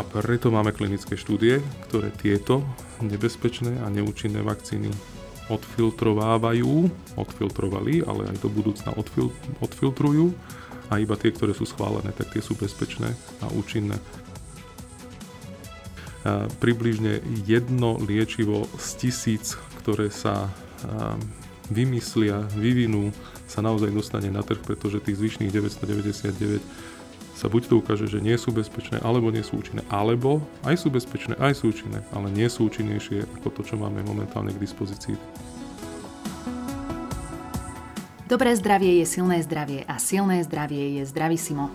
A preto máme klinické štúdie, ktoré tieto nebezpečné a neúčinné vakcíny odfiltrovávajú, odfiltrovali, ale aj do budúcna odfil, odfiltrujú a iba tie, ktoré sú schválené, tak tie sú bezpečné a účinné. A približne jedno liečivo z tisíc, ktoré sa vymyslia, vyvinú, sa naozaj dostane na trh, pretože tých zvyšných 999 sa buď to ukáže, že nie sú bezpečné, alebo nie sú účinné, alebo aj sú bezpečné, aj sú účinné, ale nie sú účinnejšie ako to, čo máme momentálne k dispozícii. Dobré zdravie je silné zdravie a silné zdravie je zdravisimo.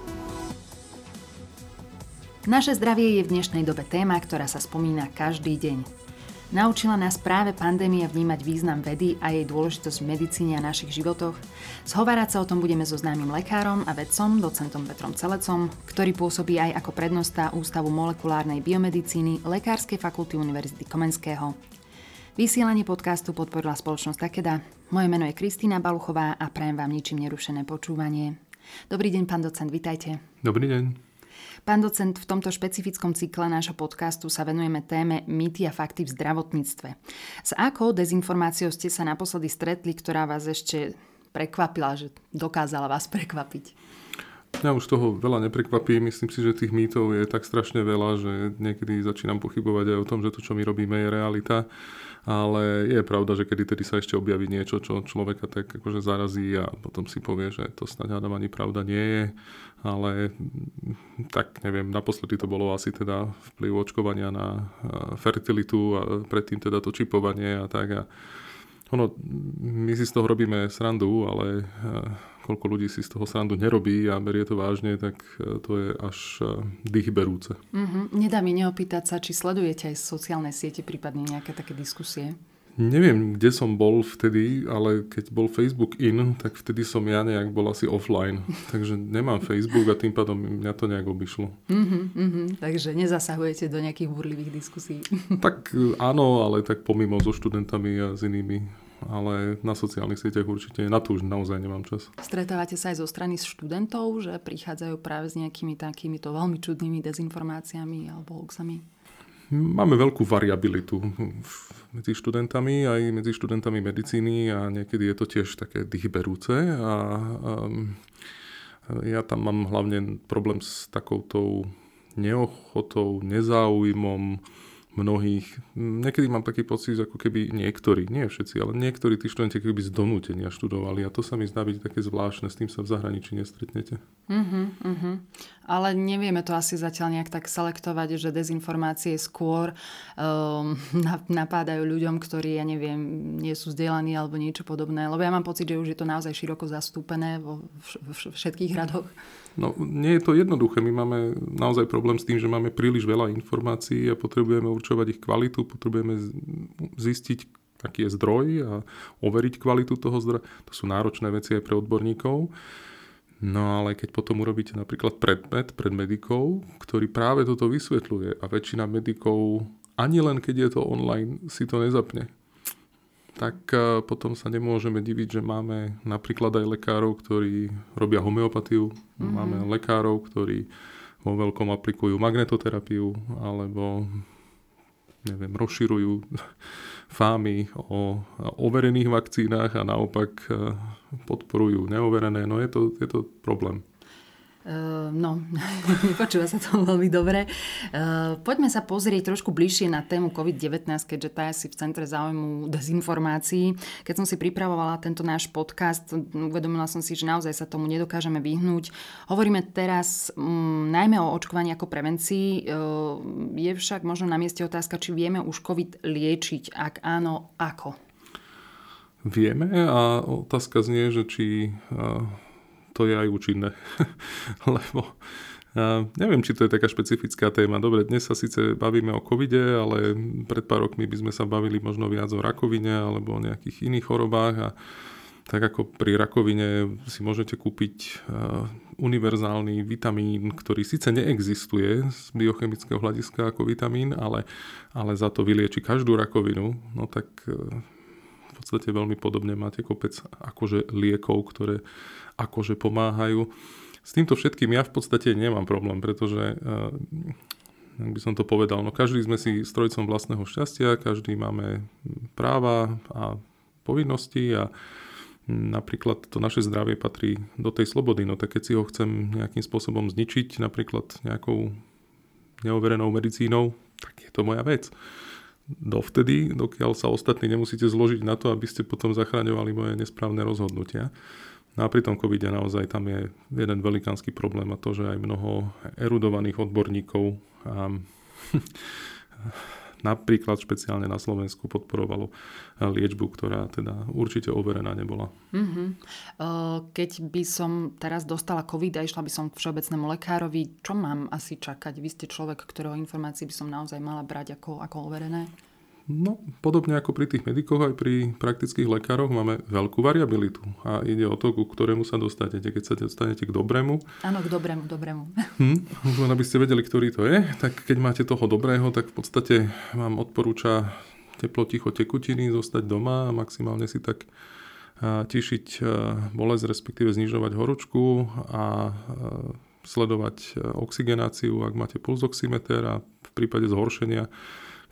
Naše zdravie je v dnešnej dobe téma, ktorá sa spomína každý deň. Naučila nás práve pandémia vnímať význam vedy a jej dôležitosť v medicíne a našich životoch. Zhovárať sa o tom budeme so známym lekárom a vedcom, docentom Petrom Celecom, ktorý pôsobí aj ako prednosta Ústavu molekulárnej biomedicíny Lekárskej fakulty Univerzity Komenského. Vysielanie podcastu podporila spoločnosť Takeda. Moje meno je Kristýna Baluchová a prajem vám ničím nerušené počúvanie. Dobrý deň, pán docent, vitajte. Dobrý deň. Pán docent, v tomto špecifickom cykle nášho podcastu sa venujeme téme mýty a fakty v zdravotníctve. S akou dezinformáciou ste sa naposledy stretli, ktorá vás ešte prekvapila, že dokázala vás prekvapiť? Ja už toho veľa neprekvapí. Myslím si, že tých mýtov je tak strašne veľa, že niekedy začínam pochybovať aj o tom, že to, čo my robíme, je realita ale je pravda, že kedy tedy sa ešte objaví niečo, čo človeka tak akože zarazí a potom si povie, že to snáď hádam ani pravda nie je, ale tak neviem, naposledy to bolo asi teda vplyv očkovania na fertilitu a predtým teda to čipovanie a tak. A ono, my si z toho robíme srandu, ale koľko ľudí si z toho srandu nerobí a berie to vážne, tak e, to je až e, dých berúce. Mm-hmm. Nedá mi neopýtať sa, či sledujete aj sociálne siete, prípadne nejaké také diskusie? Neviem, kde som bol vtedy, ale keď bol Facebook in, tak vtedy som ja nejak bol asi offline. Takže nemám Facebook a tým pádom mňa to nejak obyšlo. Mm-hmm, mm-hmm. Takže nezasahujete do nejakých burlivých diskusí? Tak e, áno, ale tak pomimo so študentami a s inými ale na sociálnych sieťach určite na to už naozaj nemám čas. Stretávate sa aj zo strany študentov, že prichádzajú práve s nejakými takýmito veľmi čudnými dezinformáciami alebo hoaxami? Máme veľkú variabilitu medzi študentami, aj medzi študentami medicíny a niekedy je to tiež také dýchberúce a um, ja tam mám hlavne problém s takoutou neochotou, nezáujmom, mnohých. Niekedy mám taký pocit, ako keby niektorí, nie všetci, ale niektorí tí študenti keby z donútenia študovali a to sa mi zdá byť také zvláštne, s tým sa v zahraničí nestretnete. Uh-huh, uh-huh. Ale nevieme to asi zatiaľ nejak tak selektovať, že dezinformácie skôr um, napádajú ľuďom, ktorí, ja neviem, nie sú vzdelaní alebo niečo podobné. Lebo ja mám pocit, že už je to naozaj široko zastúpené vo všetkých radoch. No, nie je to jednoduché. My máme naozaj problém s tým, že máme príliš veľa informácií a potrebujeme určovať ich kvalitu, potrebujeme zistiť, aký je zdroj a overiť kvalitu toho zdroja. To sú náročné veci aj pre odborníkov. No ale keď potom urobíte napríklad predmet pred medikov, ktorý práve toto vysvetľuje a väčšina medikov ani len keď je to online, si to nezapne tak e, potom sa nemôžeme diviť, že máme napríklad aj lekárov, ktorí robia homeopatiu, mm-hmm. máme lekárov, ktorí vo veľkom aplikujú magnetoterapiu alebo neviem, rozširujú fámy o overených vakcínach a naopak e, podporujú neoverené. No je to, je to problém. Uh, no, nepočúva sa to veľmi dobre. Uh, poďme sa pozrieť trošku bližšie na tému COVID-19, keďže tá je si v centre záujmu dezinformácií. Keď som si pripravovala tento náš podcast, uvedomila som si, že naozaj sa tomu nedokážeme vyhnúť. Hovoríme teraz um, najmä o očkovaní ako prevencii. Uh, je však možno na mieste otázka, či vieme už COVID liečiť. Ak áno, ako? Vieme a otázka znie, že či to je aj účinné. Lebo ja neviem, či to je taká špecifická téma. Dobre, dnes sa síce bavíme o covide, ale pred pár rokmi by sme sa bavili možno viac o rakovine alebo o nejakých iných chorobách a tak ako pri rakovine si môžete kúpiť univerzálny vitamín, ktorý síce neexistuje z biochemického hľadiska ako vitamín, ale, ale za to vylieči každú rakovinu, no tak e, v podstate veľmi podobne máte kopec akože liekov, ktoré akože pomáhajú. S týmto všetkým ja v podstate nemám problém, pretože eh, ak by som to povedal. No každý sme si strojcom vlastného šťastia, každý máme práva a povinnosti a napríklad to naše zdravie patrí do tej slobody. No tak keď si ho chcem nejakým spôsobom zničiť, napríklad nejakou neoverenou medicínou, tak je to moja vec. Dovtedy, dokiaľ sa ostatní nemusíte zložiť na to, aby ste potom zachraňovali moje nesprávne rozhodnutia. No a pri tom covide naozaj tam je jeden velikánsky problém a to, že aj mnoho erudovaných odborníkov a napríklad špeciálne na Slovensku podporovalo liečbu, ktorá teda určite overená nebola. Mm-hmm. Keď by som teraz dostala COVID a išla by som k všeobecnému lekárovi, čo mám asi čakať? Vy ste človek, ktorého informácií by som naozaj mala brať ako, ako overené? No, podobne ako pri tých medikoch, aj pri praktických lekároch máme veľkú variabilitu a ide o to, ku ktorému sa dostanete. Keď sa dostanete k dobrému... Áno, k dobrému, dobrému. Hm, len aby ste vedeli, ktorý to je, tak keď máte toho dobrého, tak v podstate vám odporúča teplo, ticho, tekutiny, zostať doma a maximálne si tak tišiť bolesť, respektíve znižovať horúčku a sledovať oxigenáciu, ak máte pulzoximeter a v prípade zhoršenia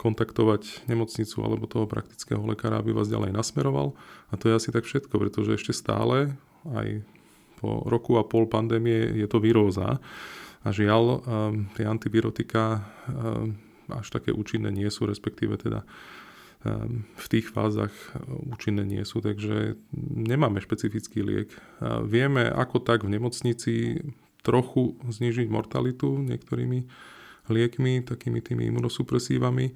kontaktovať nemocnicu alebo toho praktického lekára, aby vás ďalej nasmeroval. A to je asi tak všetko, pretože ešte stále, aj po roku a pol pandémie, je to viróza. A žiaľ, um, tie antivirotika um, až také účinné nie sú, respektíve teda um, v tých fázach účinné nie sú, takže nemáme špecifický liek. Vieme ako tak v nemocnici trochu znižiť mortalitu niektorými liekmi, takými tými imunosupresívami,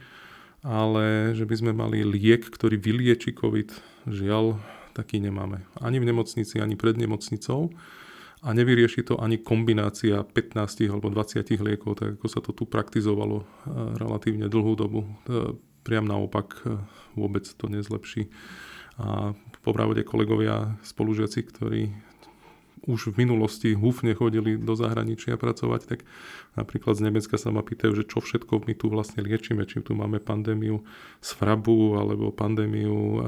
ale že by sme mali liek, ktorý vylieči COVID, žiaľ, taký nemáme. Ani v nemocnici, ani pred nemocnicou. A nevyrieši to ani kombinácia 15 alebo 20 liekov, tak ako sa to tu praktizovalo eh, relatívne dlhú dobu. Priam naopak eh, vôbec to nezlepší. A po pravde kolegovia, spolužiaci, ktorí už v minulosti húfne chodili do zahraničia pracovať, tak napríklad z Nemecka sa ma pýtajú, že čo všetko my tu vlastne liečíme, či tu máme pandémiu sfrabu, alebo pandémiu um,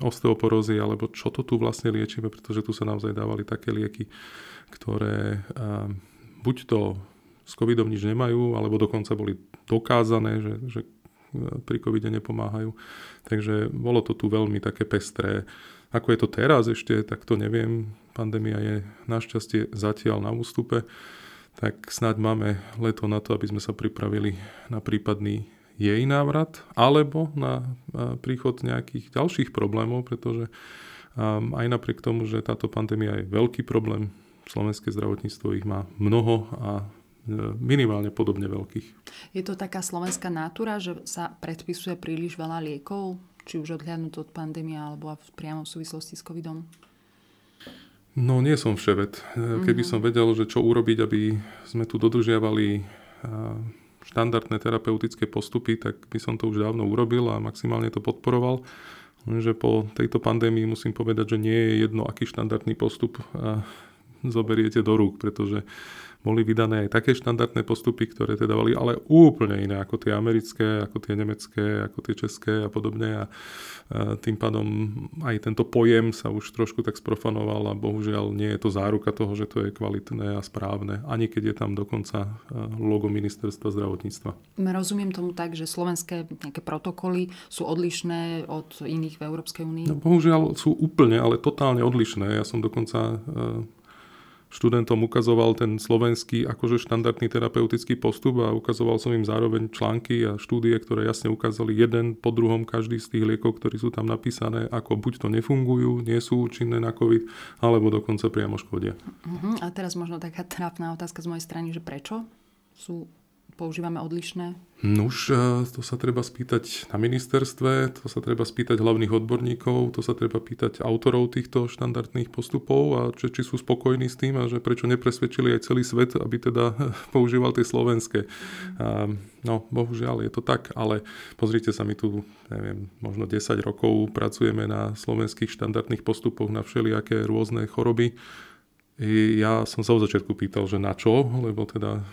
osteoporózy, alebo čo to tu vlastne liečíme, pretože tu sa naozaj dávali také lieky, ktoré um, buď to s covidom nič nemajú, alebo dokonca boli dokázané, že, že e, pri covide nepomáhajú. Takže bolo to tu veľmi také pestré. Ako je to teraz ešte, tak to neviem. Pandémia je našťastie zatiaľ na ústupe, tak snáď máme leto na to, aby sme sa pripravili na prípadný jej návrat, alebo na príchod nejakých ďalších problémov, pretože aj napriek tomu, že táto pandémia je veľký problém, slovenské zdravotníctvo ich má mnoho a e, minimálne podobne veľkých. Je to taká slovenská nátura, že sa predpisuje príliš veľa liekov? Či už odhľadnúť od pandémie alebo priamo v súvislosti s covidom? No nie som vševet. E, keby mm-hmm. som vedel, že čo urobiť, aby sme tu dodržiavali štandardné terapeutické postupy, tak by som to už dávno urobil a maximálne to podporoval. Lenže po tejto pandémii musím povedať, že nie je jedno, aký štandardný postup zoberiete do rúk, pretože boli vydané aj také štandardné postupy, ktoré teda boli ale úplne iné ako tie americké, ako tie nemecké, ako tie české a podobne. A tým pádom aj tento pojem sa už trošku tak sprofanoval a bohužiaľ nie je to záruka toho, že to je kvalitné a správne, ani keď je tam dokonca logo ministerstva zdravotníctva. Rozumiem tomu tak, že slovenské nejaké protokoly sú odlišné od iných v Európskej únii? No, bohužiaľ sú úplne, ale totálne odlišné. Ja som dokonca študentom ukazoval ten slovenský akože štandardný terapeutický postup a ukazoval som im zároveň články a štúdie, ktoré jasne ukázali jeden po druhom každý z tých liekov, ktorí sú tam napísané, ako buď to nefungujú, nie sú účinné na COVID, alebo dokonca priamo škodia. Uh-huh. A teraz možno taká trápna otázka z mojej strany, že prečo sú používame odlišné? Nuž, e, to sa treba spýtať na ministerstve, to sa treba spýtať hlavných odborníkov, to sa treba pýtať autorov týchto štandardných postupov a či, či sú spokojní s tým a že prečo nepresvedčili aj celý svet, aby teda používal tie slovenské. No, bohužiaľ je to tak, ale pozrite sa, my tu, neviem, možno 10 rokov pracujeme na slovenských štandardných postupoch na všelijaké rôzne choroby. Ja som sa od začiatku pýtal, že na čo, lebo teda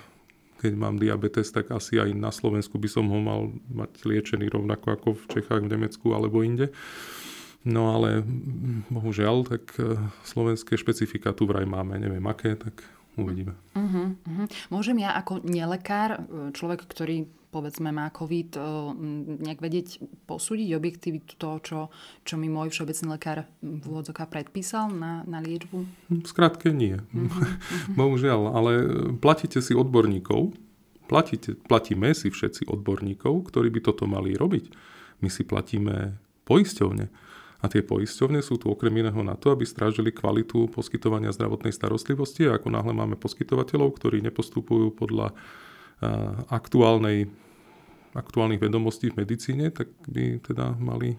keď mám diabetes, tak asi aj na Slovensku by som ho mal mať liečený rovnako ako v Čechách, v Nemecku alebo inde. No ale bohužiaľ, tak e, slovenské špecifika tu vraj máme, neviem aké, tak uvidíme. Uh-huh, uh-huh. Môžem ja ako nelekár, človek, ktorý povedzme má COVID, nejak vedieť posúdiť objektivitu toho, čo, čo mi môj všeobecný lekár v úvodzoká predpísal na, na liečbu? Skrátke nie. Uh-huh. Bohužiaľ, ale platíte si odborníkov, platíte, platíme si všetci odborníkov, ktorí by toto mali robiť. My si platíme poisťovne. A tie poisťovne sú tu okrem iného na to, aby strážili kvalitu poskytovania zdravotnej starostlivosti a ako náhle máme poskytovateľov, ktorí nepostupujú podľa aktuálnej, aktuálnych vedomostí v medicíne, tak by teda mali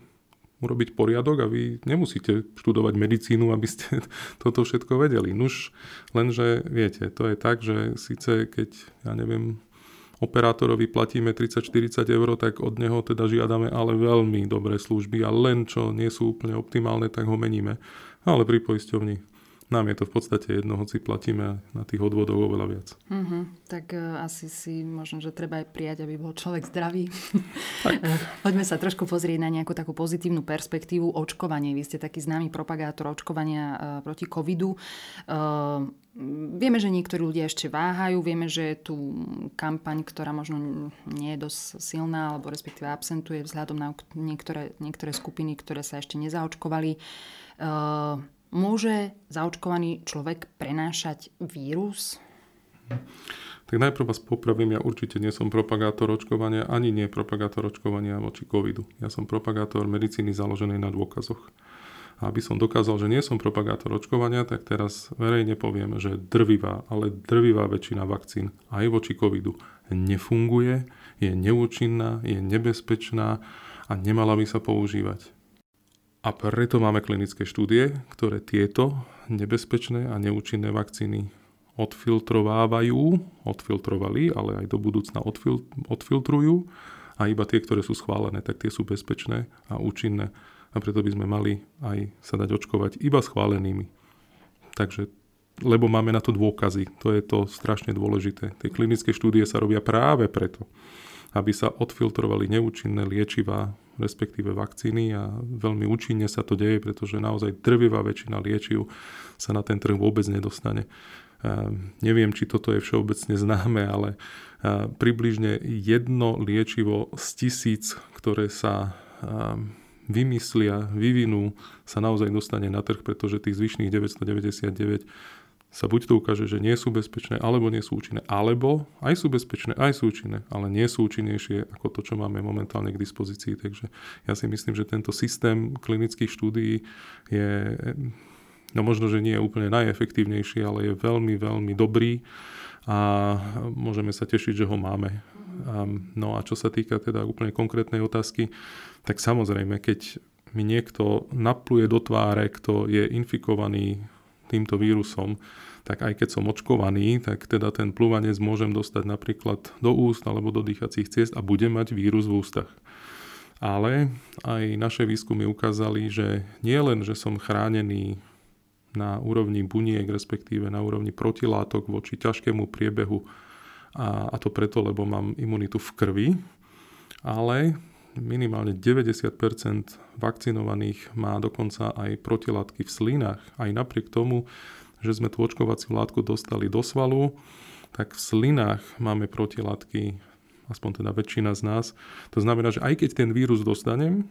urobiť poriadok a vy nemusíte študovať medicínu, aby ste toto všetko vedeli. Nuž, lenže viete, to je tak, že síce keď, ja neviem, operátorovi platíme 30-40 eur, tak od neho teda žiadame ale veľmi dobré služby a len čo nie sú úplne optimálne, tak ho meníme. Ale pri poisťovni nám je to v podstate jedno, hoci platíme na tých odvodov oveľa viac. Mm-hmm. Tak uh, asi si možno, že treba aj prijať, aby bol človek zdravý. Poďme sa trošku pozrieť na nejakú takú pozitívnu perspektívu očkovanie. Vy ste taký známy propagátor očkovania uh, proti covidu. Uh, Vieme, že niektorí ľudia ešte váhajú, vieme, že je tu kampaň, ktorá možno nie je dosť silná, alebo respektíve absentuje vzhľadom na niektoré, niektoré skupiny, ktoré sa ešte nezaočkovali. Uh, Môže zaočkovaný človek prenášať vírus? Tak najprv vás popravím, ja určite nie som propagátor očkovania, ani nie propagátor očkovania voči covidu. Ja som propagátor medicíny založenej na dôkazoch. A aby som dokázal, že nie som propagátor očkovania, tak teraz verejne poviem, že drvivá, ale drvivá väčšina vakcín aj voči covidu nefunguje, je neúčinná, je nebezpečná a nemala by sa používať. A preto máme klinické štúdie, ktoré tieto nebezpečné a neúčinné vakcíny odfiltrovávajú, odfiltrovali, ale aj do budúcna odfil, odfiltrujú a iba tie, ktoré sú schválené, tak tie sú bezpečné a účinné a preto by sme mali aj sa dať očkovať iba schválenými. Takže, lebo máme na to dôkazy, to je to strašne dôležité. Tie klinické štúdie sa robia práve preto, aby sa odfiltrovali neúčinné liečivá, respektíve vakcíny a veľmi účinne sa to deje, pretože naozaj drvivá väčšina liečiv sa na ten trh vôbec nedostane. Neviem, či toto je všeobecne známe, ale približne jedno liečivo z tisíc, ktoré sa vymyslia, vyvinú, sa naozaj dostane na trh, pretože tých zvyšných 999 sa buď to ukáže, že nie sú bezpečné, alebo nie sú účinné, alebo aj sú bezpečné, aj sú účinné, ale nie sú účinnejšie ako to, čo máme momentálne k dispozícii. Takže ja si myslím, že tento systém klinických štúdií je, no možno, že nie je úplne najefektívnejší, ale je veľmi, veľmi dobrý a môžeme sa tešiť, že ho máme. No a čo sa týka teda úplne konkrétnej otázky, tak samozrejme, keď mi niekto napluje do tváre, kto je infikovaný týmto vírusom, tak aj keď som očkovaný, tak teda ten plúvanec môžem dostať napríklad do úst alebo do dýchacích ciest a budem mať vírus v ústach. Ale aj naše výskumy ukázali, že nie len, že som chránený na úrovni buniek, respektíve na úrovni protilátok voči ťažkému priebehu a, a to preto, lebo mám imunitu v krvi, ale minimálne 90% vakcinovaných má dokonca aj protilátky v slinách. Aj napriek tomu, že sme tú očkovaciu látku dostali do svalu, tak v slinách máme protilátky, aspoň teda väčšina z nás. To znamená, že aj keď ten vírus dostanem,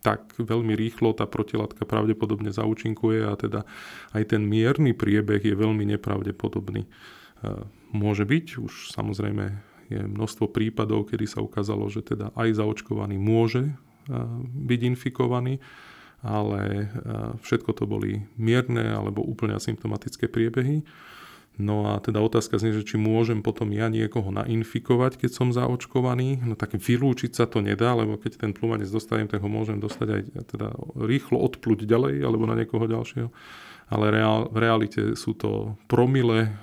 tak veľmi rýchlo tá protilátka pravdepodobne zaučinkuje a teda aj ten mierny priebeh je veľmi nepravdepodobný. Môže byť, už samozrejme je množstvo prípadov, kedy sa ukázalo, že teda aj zaočkovaný môže byť infikovaný, ale všetko to boli mierne alebo úplne asymptomatické priebehy. No a teda otázka znie, že či môžem potom ja niekoho nainfikovať, keď som zaočkovaný. No tak vylúčiť sa to nedá, lebo keď ten plumanec dostanem, tak ho môžem dostať aj teda rýchlo odpluť ďalej alebo na niekoho ďalšieho. Ale reál, v realite sú to promile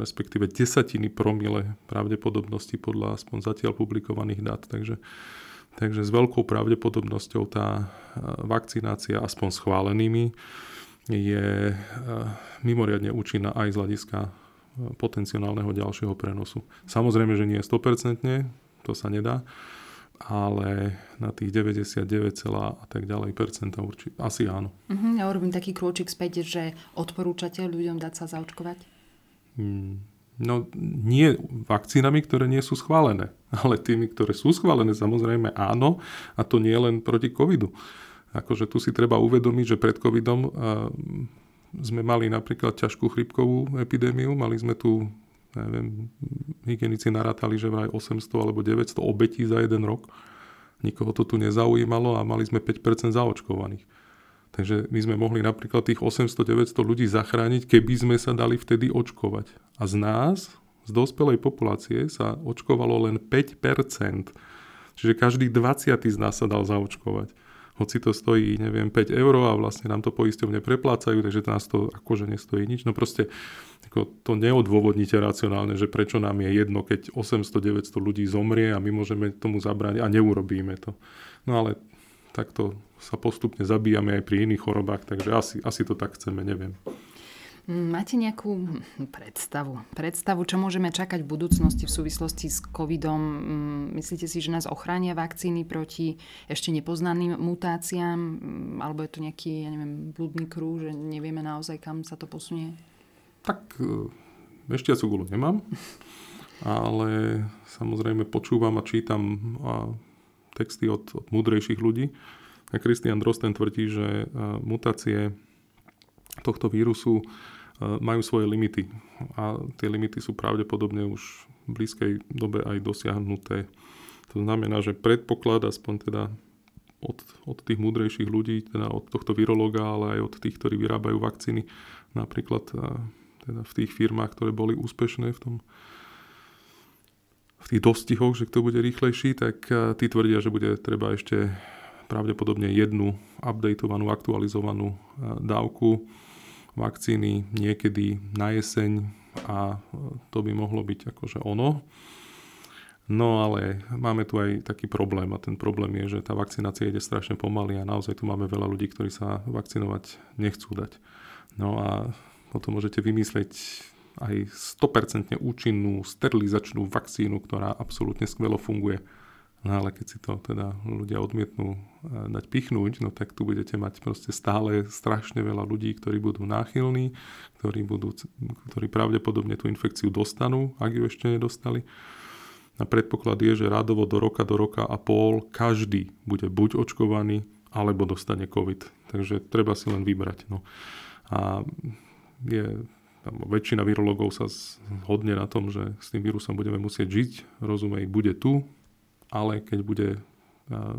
respektíve desatiny promile pravdepodobnosti podľa aspoň zatiaľ publikovaných dát. Takže, takže s veľkou pravdepodobnosťou tá e, vakcinácia aspoň schválenými je e, mimoriadne účinná aj z hľadiska e, potenciálneho ďalšieho prenosu. Samozrejme, že nie 100%, to sa nedá, ale na tých 99, a tak ďalej percenta určite, asi áno. Uh-huh, ja urobím taký krôčik späť, že odporúčate ľuďom dať sa zaočkovať? Hmm, no nie vakcínami, ktoré nie sú schválené, ale tými, ktoré sú schválené, samozrejme áno, a to nie len proti covidu. Akože tu si treba uvedomiť, že pred covidom sme mali napríklad ťažkú chrypkovú epidémiu, mali sme tu neviem, hygienici narátali, že vraj 800 alebo 900 obetí za jeden rok. Nikoho to tu nezaujímalo a mali sme 5% zaočkovaných. Takže my sme mohli napríklad tých 800-900 ľudí zachrániť, keby sme sa dali vtedy očkovať. A z nás, z dospelej populácie, sa očkovalo len 5%. Čiže každý 20 z nás sa dal zaočkovať hoci to stojí, neviem, 5 eur a vlastne nám to poisťovne preplácajú, takže to nás to akože nestojí nič. No proste ako to neodôvodnite racionálne, že prečo nám je jedno, keď 800-900 ľudí zomrie a my môžeme tomu zabrániť a neurobíme to. No ale takto sa postupne zabíjame aj pri iných chorobách, takže asi, asi to tak chceme, neviem. Máte nejakú predstavu? Predstavu, čo môžeme čakať v budúcnosti v súvislosti s covidom? Mm, myslíte si, že nás ochránia vakcíny proti ešte nepoznaným mutáciám? Mm, alebo je to nejaký, ja neviem, blúdny krúh, že nevieme naozaj, kam sa to posunie? Tak e, ešte ja gulu nemám, ale samozrejme počúvam a čítam a texty od, od múdrejších ľudí. A Christian Drosten tvrdí, že e, mutácie tohto vírusu majú svoje limity a tie limity sú pravdepodobne už v blízkej dobe aj dosiahnuté. To znamená, že predpoklad aspoň teda od, od tých múdrejších ľudí, teda od tohto virológa, ale aj od tých, ktorí vyrábajú vakcíny, napríklad teda v tých firmách, ktoré boli úspešné v tom v tých dostihoch, že kto bude rýchlejší, tak tí tvrdia, že bude treba ešte pravdepodobne jednu updateovanú, aktualizovanú dávku vakcíny niekedy na jeseň a to by mohlo byť akože ono. No ale máme tu aj taký problém a ten problém je, že tá vakcinácia ide strašne pomaly a naozaj tu máme veľa ľudí, ktorí sa vakcinovať nechcú dať. No a potom môžete vymyslieť aj 100% účinnú sterilizačnú vakcínu, ktorá absolútne skvelo funguje No ale keď si to teda ľudia odmietnú e, dať pichnúť, no tak tu budete mať proste stále strašne veľa ľudí, ktorí budú náchylní, ktorí, budú, ktorí pravdepodobne tú infekciu dostanú, ak ju ešte nedostali. A predpoklad je, že rádovo do roka, do roka a pol každý bude buď očkovaný, alebo dostane COVID. Takže treba si len vybrať. No. A je, väčšina virologov sa zhodne na tom, že s tým vírusom budeme musieť žiť. Rozumej, bude tu, ale keď bude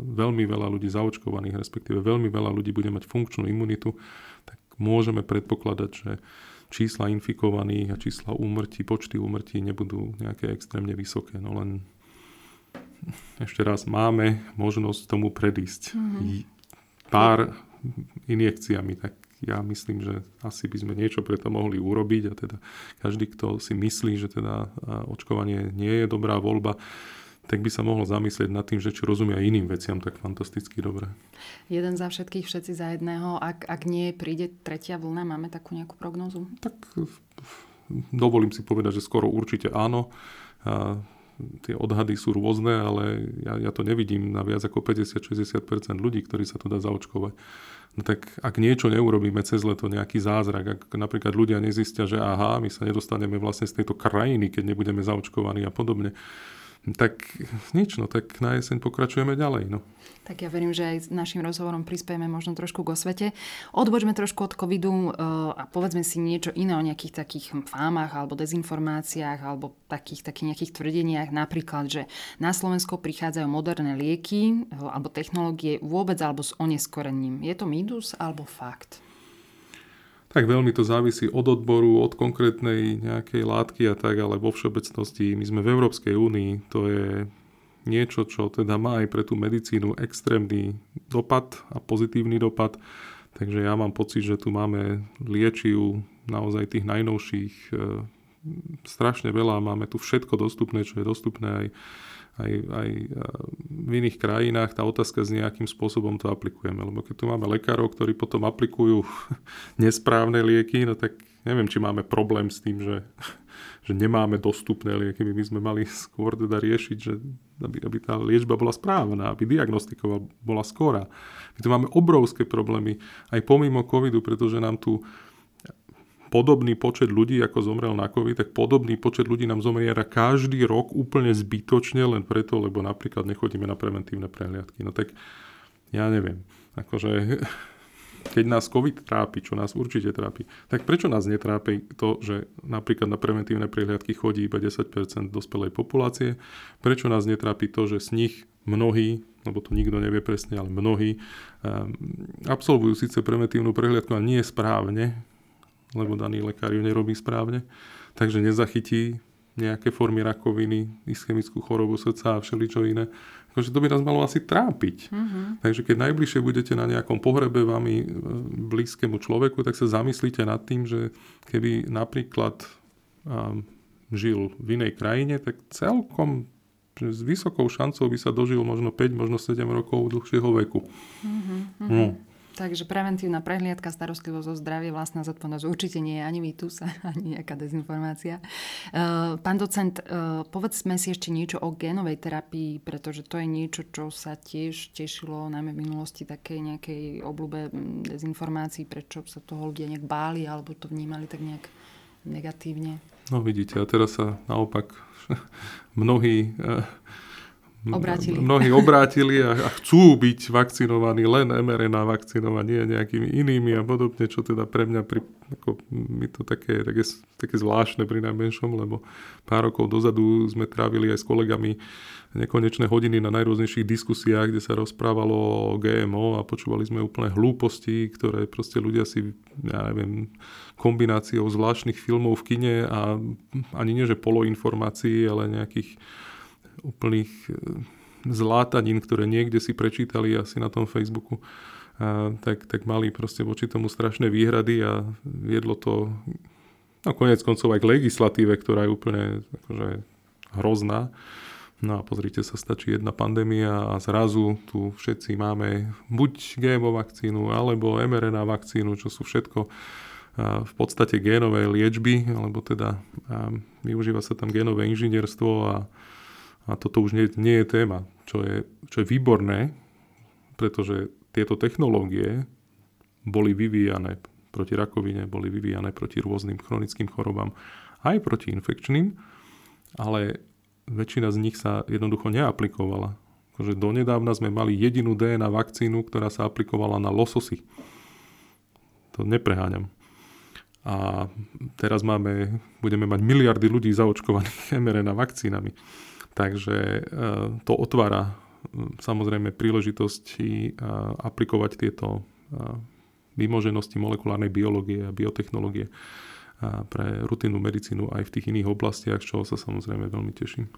veľmi veľa ľudí zaočkovaných, respektíve veľmi veľa ľudí bude mať funkčnú imunitu, tak môžeme predpokladať, že čísla infikovaných a čísla úmrtí, počty úmrtí nebudú nejaké extrémne vysoké. No len ešte raz máme možnosť tomu predísť mm-hmm. pár injekciami, tak ja myslím, že asi by sme niečo pre to mohli urobiť a teda každý, kto si myslí, že teda očkovanie nie je dobrá voľba, tak by sa mohlo zamyslieť nad tým, že či rozumia iným veciam tak fantasticky dobre. Jeden za všetkých, všetci za jedného. Ak, ak nie príde tretia vlna, máme takú nejakú prognozu? Tak dovolím si povedať, že skoro určite áno. A tie odhady sú rôzne, ale ja, ja to nevidím na viac ako 50-60% ľudí, ktorí sa to dá zaočkovať. No tak ak niečo neurobíme cez leto, nejaký zázrak, ak napríklad ľudia nezistia, že aha, my sa nedostaneme vlastne z tejto krajiny, keď nebudeme zaočkovaní a podobne, tak nič, no tak na jeseň pokračujeme ďalej. No. Tak ja verím, že aj s našim rozhovorom prispieme možno trošku k osvete. Odbočme trošku od covidu uh, a povedzme si niečo iné o nejakých takých fámach alebo dezinformáciách alebo takých, takých nejakých tvrdeniach. Napríklad, že na Slovensko prichádzajú moderné lieky uh, alebo technológie vôbec alebo s oneskorením. Je to mýtus alebo fakt? Tak veľmi to závisí od odboru, od konkrétnej nejakej látky a tak, ale vo všeobecnosti my sme v Európskej únii, to je niečo, čo teda má aj pre tú medicínu extrémny dopad a pozitívny dopad. Takže ja mám pocit, že tu máme liečiv naozaj tých najnovších e, strašne veľa. Máme tu všetko dostupné, čo je dostupné aj aj, aj v iných krajinách tá otázka s nejakým spôsobom to aplikujeme. Lebo keď tu máme lekárov, ktorí potom aplikujú nesprávne lieky, no tak neviem, či máme problém s tým, že, že nemáme dostupné lieky. My sme mali skôr teda riešiť, že aby, aby tá liečba bola správna, aby diagnostika bola skora. My tu máme obrovské problémy aj pomimo covidu, pretože nám tu podobný počet ľudí, ako zomrel na COVID, tak podobný počet ľudí nám zomiera každý rok úplne zbytočne, len preto, lebo napríklad nechodíme na preventívne prehliadky. No tak ja neviem. Akože keď nás COVID trápi, čo nás určite trápi, tak prečo nás netrápi to, že napríklad na preventívne prehliadky chodí iba 10% dospelej populácie? Prečo nás netrápi to, že z nich mnohí, lebo to nikto nevie presne, ale mnohí um, absolvujú síce preventívnu prehliadku, ale nie správne, lebo daný lekár ju nerobí správne, takže nezachytí nejaké formy rakoviny, ischemickú chorobu srdca a všeličo iné. Takže to by nás malo asi trápiť. Mm-hmm. Takže keď najbližšie budete na nejakom pohrebe vami e, blízkému človeku, tak sa zamyslíte nad tým, že keby napríklad um, žil v inej krajine, tak celkom s vysokou šancou by sa dožil možno 5, možno 7 rokov dlhšieho veku. Mm-hmm. No. Takže preventívna prehliadka, starostlivosť o zdravie, vlastná zodpovednosť určite nie je ani mýtus, ani nejaká dezinformácia. Uh, pán docent, uh, povedzme si ešte niečo o génovej terapii, pretože to je niečo, čo sa tiež tešilo najmä v minulosti takej nejakej oblúbe dezinformácií, prečo sa toho ľudia nejak báli alebo to vnímali tak nejak negatívne. No vidíte, a teraz sa naopak mnohí uh, obrátili. Mnohí obrátili a, a chcú byť vakcinovaní len mRNA vakcinovanie nejakými inými a podobne, čo teda pre mňa pri, ako, mi to také, také, také zvláštne pri najmenšom, lebo pár rokov dozadu sme trávili aj s kolegami nekonečné hodiny na najrôznejších diskusiách, kde sa rozprávalo o GMO a počúvali sme úplne hlúposti, ktoré proste ľudia si, ja neviem, kombináciou zvláštnych filmov v kine a ani nie, že poloinformácií, ale nejakých úplných e, zlátanín, ktoré niekde si prečítali asi na tom Facebooku, a, tak, tak mali proste voči tomu strašné výhrady a viedlo to no konec koncov aj k legislatíve, ktorá je úplne akože hrozná. No a pozrite sa, stačí jedna pandémia a zrazu tu všetci máme buď GMO vakcínu alebo mRNA vakcínu, čo sú všetko v podstate génové liečby, alebo teda využíva sa tam génové inžinierstvo a a toto už nie, nie je téma, čo je, čo je výborné, pretože tieto technológie boli vyvíjane proti rakovine, boli vyvíjane proti rôznym chronickým chorobám, aj proti infekčným, ale väčšina z nich sa jednoducho neaplikovala. Akože donedávna sme mali jedinú DNA vakcínu, ktorá sa aplikovala na lososy. To nepreháňam. A teraz máme, budeme mať miliardy ľudí zaočkovaných mRNA vakcínami. Takže e, to otvára samozrejme príležitosti e, aplikovať tieto e, vymoženosti molekulárnej biológie a biotechnológie pre rutinnú medicínu aj v tých iných oblastiach, čo sa samozrejme veľmi teším.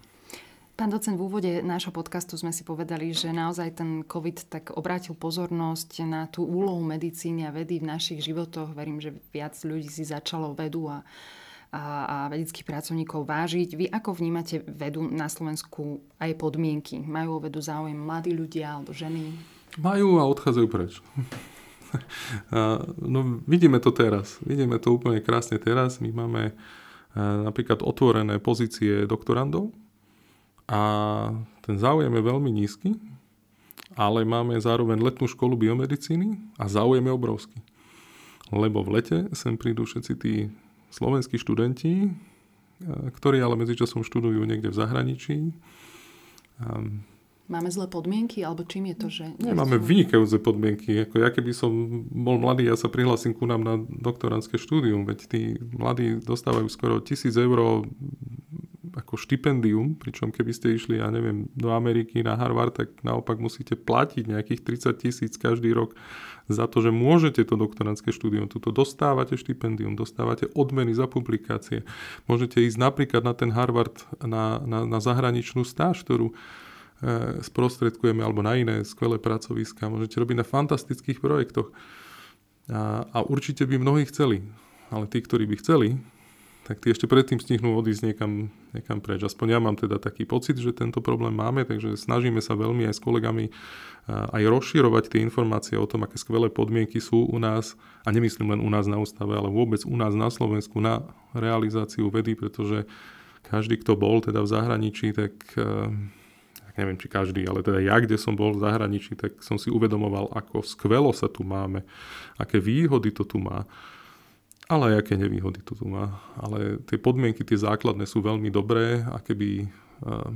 Pán docent, v úvode nášho podcastu sme si povedali, že naozaj ten COVID tak obrátil pozornosť na tú úlohu medicíny a vedy v našich životoch. Verím, že viac ľudí si začalo vedu a a, a vedeckých pracovníkov vážiť. Vy ako vnímate vedu na Slovensku aj podmienky? Majú o vedu záujem mladí ľudia alebo ženy? Majú a odchádzajú preč. no, vidíme to teraz. Vidíme to úplne krásne teraz. My máme napríklad otvorené pozície doktorandov a ten záujem je veľmi nízky, ale máme zároveň letnú školu biomedicíny a záujem je obrovský. Lebo v lete sem prídu všetci tí slovenskí študenti, ktorí ale medzičasom študujú niekde v zahraničí. Máme zlé podmienky, alebo čím je to, že... Nie, máme vynikajúce podmienky. Ako ja keby som bol mladý, ja sa prihlasím ku nám na doktorantské štúdium, veď tí mladí dostávajú skoro tisíc eur ako štipendium, pričom keby ste išli, ja neviem, do Ameriky na Harvard, tak naopak musíte platiť nejakých 30 tisíc každý rok za to, že môžete to doktorantské štúdium, tuto dostávate štipendium, dostávate odmeny za publikácie. Môžete ísť napríklad na ten Harvard na, na, na zahraničnú stáž, ktorú e, sprostredkujeme alebo na iné skvelé pracoviska. Môžete robiť na fantastických projektoch. A, a určite by mnohí chceli. Ale tí, ktorí by chceli, tak tí ešte predtým stihnú odísť niekam, niekam preč. Aspoň ja mám teda taký pocit, že tento problém máme, takže snažíme sa veľmi aj s kolegami aj rozširovať tie informácie o tom, aké skvelé podmienky sú u nás, a nemyslím len u nás na ústave, ale vôbec u nás na Slovensku na realizáciu vedy, pretože každý, kto bol teda v zahraničí, tak neviem či každý, ale teda ja, kde som bol v zahraničí, tak som si uvedomoval, ako skvelo sa tu máme, aké výhody to tu má ale aj aké nevýhody to tu má. Ale tie podmienky, tie základné sú veľmi dobré a keby uh,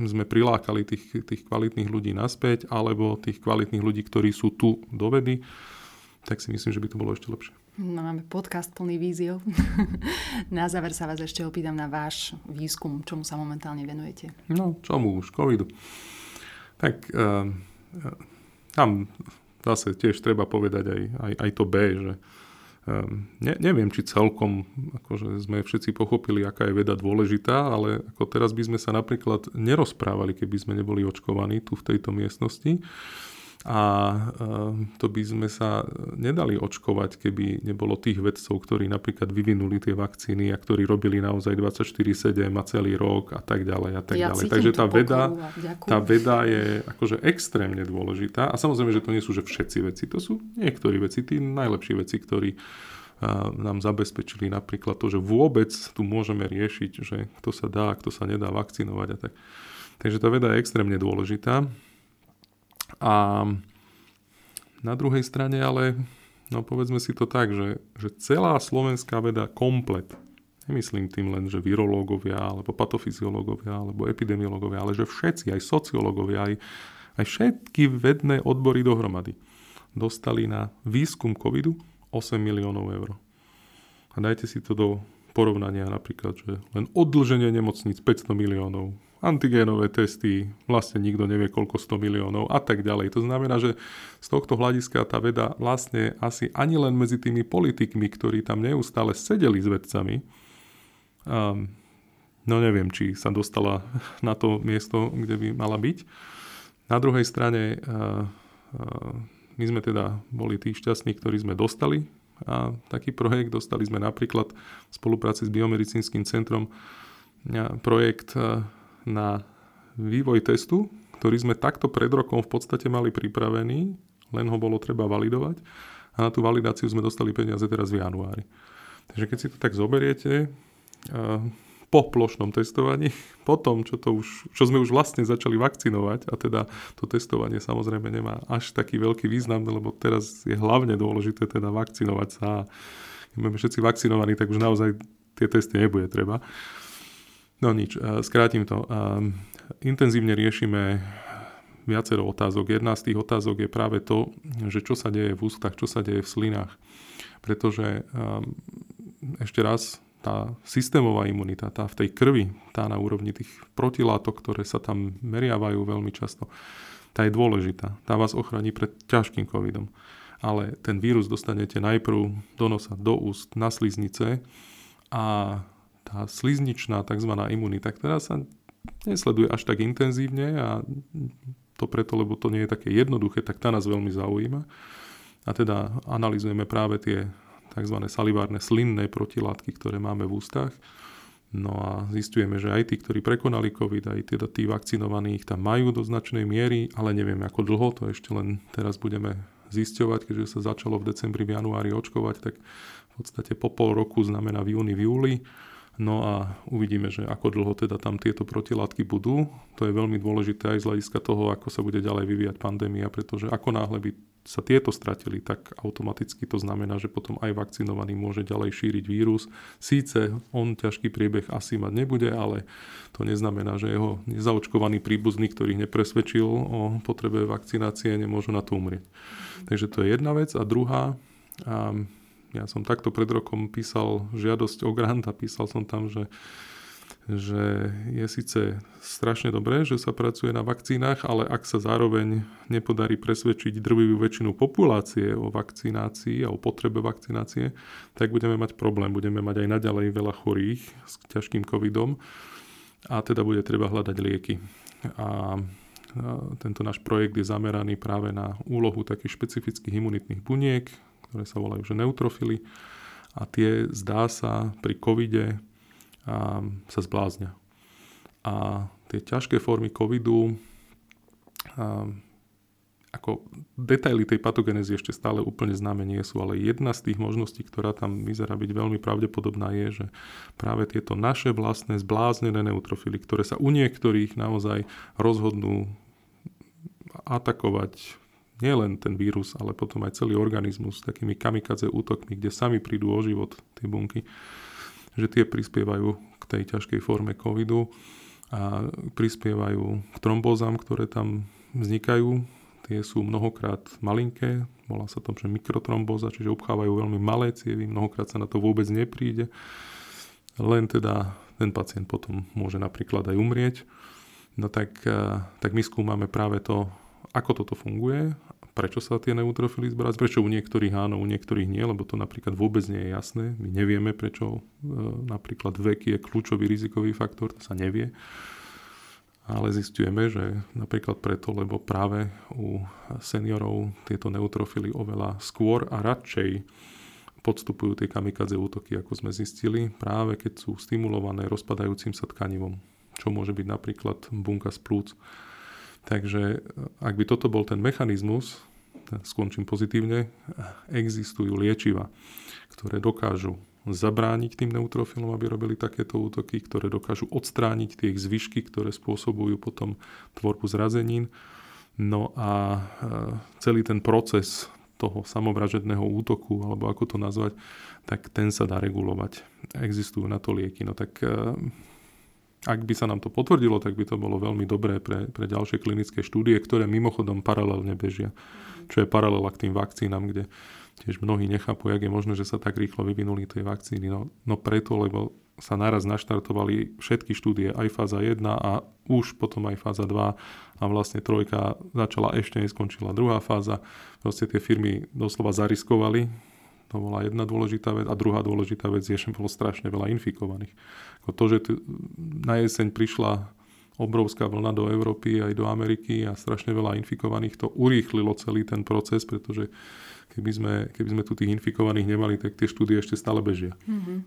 sme prilákali tých, tých kvalitných ľudí naspäť alebo tých kvalitných ľudí, ktorí sú tu do vedy, tak si myslím, že by to bolo ešte lepšie. No, máme podcast plný víziov. na záver sa vás ešte opýtam na váš výskum, čomu sa momentálne venujete. No, čomu už, covidu. Tak uh, tam zase tiež treba povedať aj, aj, aj to B, že Ehm, ne, neviem, či celkom akože sme všetci pochopili, aká je veda dôležitá, ale ako teraz by sme sa napríklad nerozprávali, keby sme neboli očkovaní tu v tejto miestnosti a ehm, to by sme sa nedali očkovať, keby nebolo tých vedcov, ktorí napríklad vyvinuli tie vakcíny a ktorí robili naozaj 24-7 a celý rok a tak ďalej a tak ja ďalej. Takže tá veda, tá veda je akože extrémne dôležitá a samozrejme, že to nie sú že všetci veci, to sú niektorí veci, tí najlepší veci, ktorí nám zabezpečili napríklad to, že vôbec tu môžeme riešiť, že kto sa dá, kto sa nedá vakcinovať a tak. Takže tá veda je extrémne dôležitá. A na druhej strane ale, no povedzme si to tak, že, že celá slovenská veda komplet, nemyslím tým len, že virológovia, alebo patofyziológovia, alebo epidemiológovia, ale že všetci, aj sociológovia, aj, aj všetky vedné odbory dohromady dostali na výskum covidu 8 miliónov eur. A dajte si to do porovnania napríklad, že len odlženie nemocníc 500 miliónov, antigénové testy, vlastne nikto nevie koľko 100 miliónov a tak ďalej. To znamená, že z tohto hľadiska tá veda vlastne asi ani len medzi tými politikmi, ktorí tam neustále sedeli s vedcami, um, no neviem, či sa dostala na to miesto, kde by mala byť. Na druhej strane uh, uh, my sme teda boli tí šťastní, ktorí sme dostali a taký projekt. Dostali sme napríklad v spolupráci s Biomedicínskym centrom projekt na vývoj testu, ktorý sme takto pred rokom v podstate mali pripravený, len ho bolo treba validovať a na tú validáciu sme dostali peniaze teraz v januári. Takže keď si to tak zoberiete, po plošnom testovaní, po tom, čo, to už, čo sme už vlastne začali vakcinovať, a teda to testovanie samozrejme nemá až taký veľký význam, lebo teraz je hlavne dôležité teda vakcinovať sa keď budeme všetci vakcinovaní, tak už naozaj tie testy nebude treba. No nič, e, skrátim to. E, intenzívne riešime viacero otázok. Jedna z tých otázok je práve to, že čo sa deje v ústach, čo sa deje v slinách. Pretože e, ešte raz, tá systémová imunita, tá v tej krvi, tá na úrovni tých protilátok, ktoré sa tam meriavajú veľmi často, tá je dôležitá. Tá vás ochráni pred ťažkým covidom. Ale ten vírus dostanete najprv do nosa, do úst, na sliznice a tá slizničná tzv. imunita, ktorá sa nesleduje až tak intenzívne a to preto, lebo to nie je také jednoduché, tak tá nás veľmi zaujíma. A teda analizujeme práve tie tzv. salivárne slinné protilátky, ktoré máme v ústach. No a zistujeme, že aj tí, ktorí prekonali COVID, aj teda tí vakcinovaní ich tam majú do značnej miery, ale nevieme ako dlho, to ešte len teraz budeme zisťovať, keďže sa začalo v decembri, v januári očkovať, tak v podstate po pol roku znamená v júni, v júli. No a uvidíme, že ako dlho teda tam tieto protilátky budú. To je veľmi dôležité aj z hľadiska toho, ako sa bude ďalej vyvíjať pandémia, pretože ako náhle by sa tieto stratili, tak automaticky to znamená, že potom aj vakcinovaný môže ďalej šíriť vírus. Síce on ťažký priebeh asi mať nebude, ale to neznamená, že jeho nezaočkovaný príbuzný, ktorých nepresvedčil o potrebe vakcinácie, nemôžu na to umrieť. Takže to je jedna vec. A druhá, ja som takto pred rokom písal žiadosť o grant a písal som tam, že že je síce strašne dobré, že sa pracuje na vakcínach, ale ak sa zároveň nepodarí presvedčiť drvivú väčšinu populácie o vakcinácii a o potrebe vakcinácie, tak budeme mať problém. Budeme mať aj naďalej veľa chorých s ťažkým covidom a teda bude treba hľadať lieky. A tento náš projekt je zameraný práve na úlohu takých špecifických imunitných buniek, ktoré sa volajú že neutrofily. a tie zdá sa pri covide a, sa zbláznia. A tie ťažké formy covidu a, ako detaily tej patogenézy ešte stále úplne známe nie sú, ale jedna z tých možností, ktorá tam vyzerá byť veľmi pravdepodobná je, že práve tieto naše vlastné zbláznené neutrofily, ktoré sa u niektorých naozaj rozhodnú atakovať nielen ten vírus, ale potom aj celý organizmus s takými kamikadze útokmi, kde sami prídu o život tie bunky, že tie prispievajú k tej ťažkej forme covidu a prispievajú k trombózam, ktoré tam vznikajú Tie sú mnohokrát malinké, volá sa to, že mikrotromboza, čiže obchávajú veľmi malé cievy, mnohokrát sa na to vôbec nepríde. Len teda ten pacient potom môže napríklad aj umrieť. No tak, eh, tak my skúmame práve to, ako toto funguje, prečo sa tie neutrofily zbrať, prečo u niektorých áno, u niektorých nie, lebo to napríklad vôbec nie je jasné. My nevieme, prečo eh, napríklad vek je kľúčový rizikový faktor, to sa nevie. Ale zistujeme, že napríklad preto, lebo práve u seniorov tieto neutrofily oveľa skôr a radšej podstupujú tie kamikadze útoky, ako sme zistili, práve keď sú stimulované rozpadajúcim sa tkanivom, čo môže byť napríklad bunka z plúc. Takže ak by toto bol ten mechanizmus, skončím pozitívne, existujú liečiva, ktoré dokážu zabrániť tým neutrofilom, aby robili takéto útoky, ktoré dokážu odstrániť tie zvyšky, ktoré spôsobujú potom tvorbu zrazenín. No a e, celý ten proces toho samovražedného útoku, alebo ako to nazvať, tak ten sa dá regulovať. Existujú na to lieky. No tak e, ak by sa nám to potvrdilo, tak by to bolo veľmi dobré pre, pre ďalšie klinické štúdie, ktoré mimochodom paralelne bežia. Čo je paralela k tým vakcínam, kde tiež mnohí nechápu, jak je možné, že sa tak rýchlo vyvinuli tie vakcíny. No, no preto, lebo sa naraz naštartovali všetky štúdie, aj fáza 1 a už potom aj fáza 2 a vlastne trojka začala ešte neskončila druhá fáza. Proste tie firmy doslova zariskovali, to bola jedna dôležitá vec a druhá dôležitá vec je, že bolo strašne veľa infikovaných. To, že na jeseň prišla obrovská vlna do Európy aj do Ameriky a strašne veľa infikovaných, to urýchlilo celý ten proces, pretože keby sme, keby sme tu tých infikovaných nemali, tak tie štúdie ešte stále bežia. Uh-huh,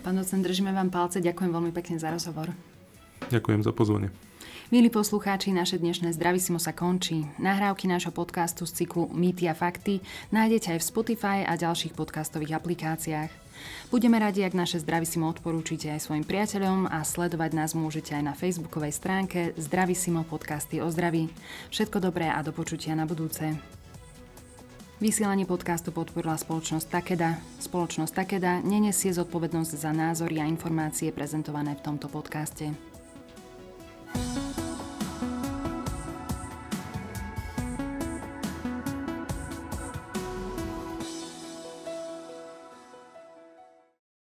Pán docent, držíme vám palce. Ďakujem veľmi pekne za rozhovor. Ďakujem za pozvanie. Milí poslucháči, naše dnešné Zdravisimo sa končí. Nahrávky nášho podcastu z cyklu Mýty a fakty nájdete aj v Spotify a ďalších podcastových aplikáciách. Budeme radi, ak naše Zdravisimo odporúčite aj svojim priateľom a sledovať nás môžete aj na facebookovej stránke Zdravisimo podcasty o zdraví. Všetko dobré a do počutia na budúce. Vysielanie podcastu podporila spoločnosť Takeda. Spoločnosť Takeda nenesie zodpovednosť za názory a informácie prezentované v tomto podcaste. Thank you.